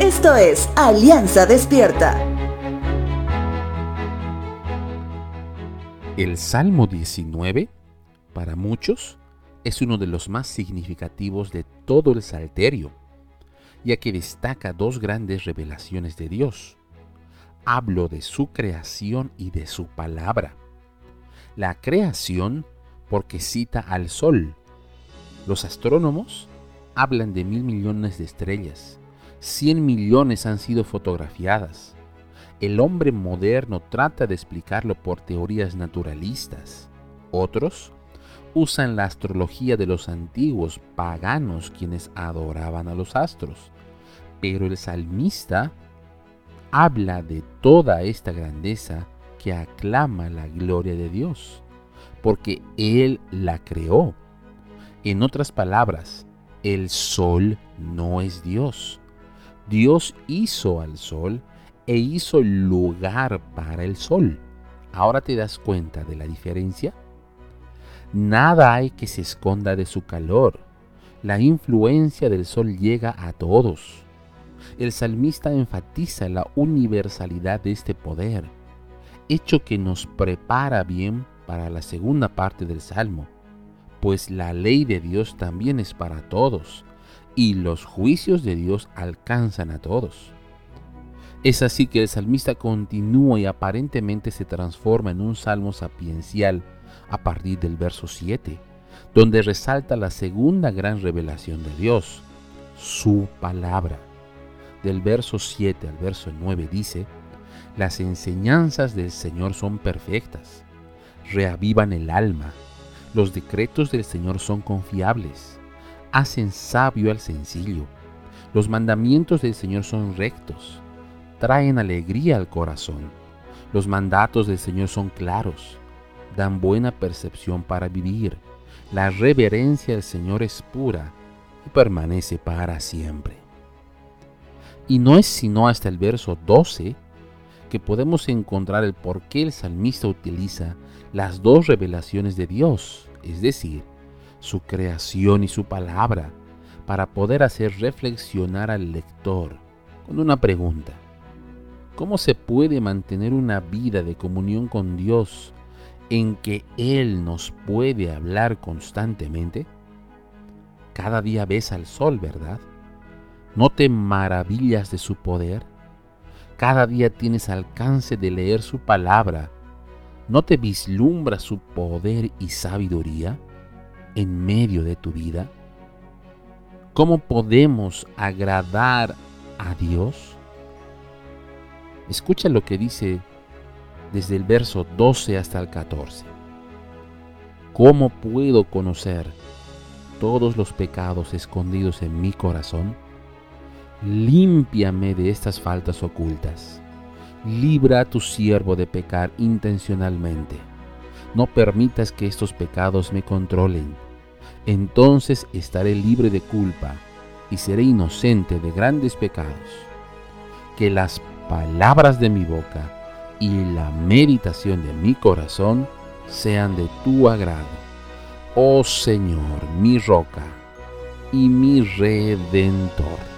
Esto es Alianza Despierta. El Salmo 19, para muchos, es uno de los más significativos de todo el Salterio, ya que destaca dos grandes revelaciones de Dios. Hablo de su creación y de su palabra. La creación porque cita al Sol. Los astrónomos hablan de mil millones de estrellas. Cien millones han sido fotografiadas. El hombre moderno trata de explicarlo por teorías naturalistas. Otros usan la astrología de los antiguos paganos quienes adoraban a los astros. Pero el salmista habla de toda esta grandeza que aclama la gloria de Dios, porque Él la creó. En otras palabras, el sol no es Dios. Dios hizo al sol e hizo lugar para el sol. ¿Ahora te das cuenta de la diferencia? Nada hay que se esconda de su calor. La influencia del sol llega a todos. El salmista enfatiza la universalidad de este poder, hecho que nos prepara bien para la segunda parte del salmo, pues la ley de Dios también es para todos, y los juicios de Dios alcanzan a todos. Es así que el salmista continúa y aparentemente se transforma en un salmo sapiencial a partir del verso 7, donde resalta la segunda gran revelación de Dios, su palabra. Del verso 7 al verso 9 dice, las enseñanzas del Señor son perfectas, reavivan el alma, los decretos del Señor son confiables, hacen sabio al sencillo, los mandamientos del Señor son rectos, traen alegría al corazón, los mandatos del Señor son claros, dan buena percepción para vivir. La reverencia del Señor es pura y permanece para siempre. Y no es sino hasta el verso 12 que podemos encontrar el por qué el salmista utiliza las dos revelaciones de Dios, es decir, su creación y su palabra, para poder hacer reflexionar al lector con una pregunta. ¿Cómo se puede mantener una vida de comunión con Dios en que Él nos puede hablar constantemente? Cada día ves al sol, ¿verdad? ¿No te maravillas de su poder? Cada día tienes alcance de leer su palabra. ¿No te vislumbra su poder y sabiduría en medio de tu vida? ¿Cómo podemos agradar a Dios? Escucha lo que dice desde el verso 12 hasta el 14. ¿Cómo puedo conocer todos los pecados escondidos en mi corazón? Límpiame de estas faltas ocultas. Libra a tu siervo de pecar intencionalmente. No permitas que estos pecados me controlen. Entonces estaré libre de culpa y seré inocente de grandes pecados. Que las palabras de mi boca y la meditación de mi corazón sean de tu agrado. Oh Señor, mi roca y mi redentor.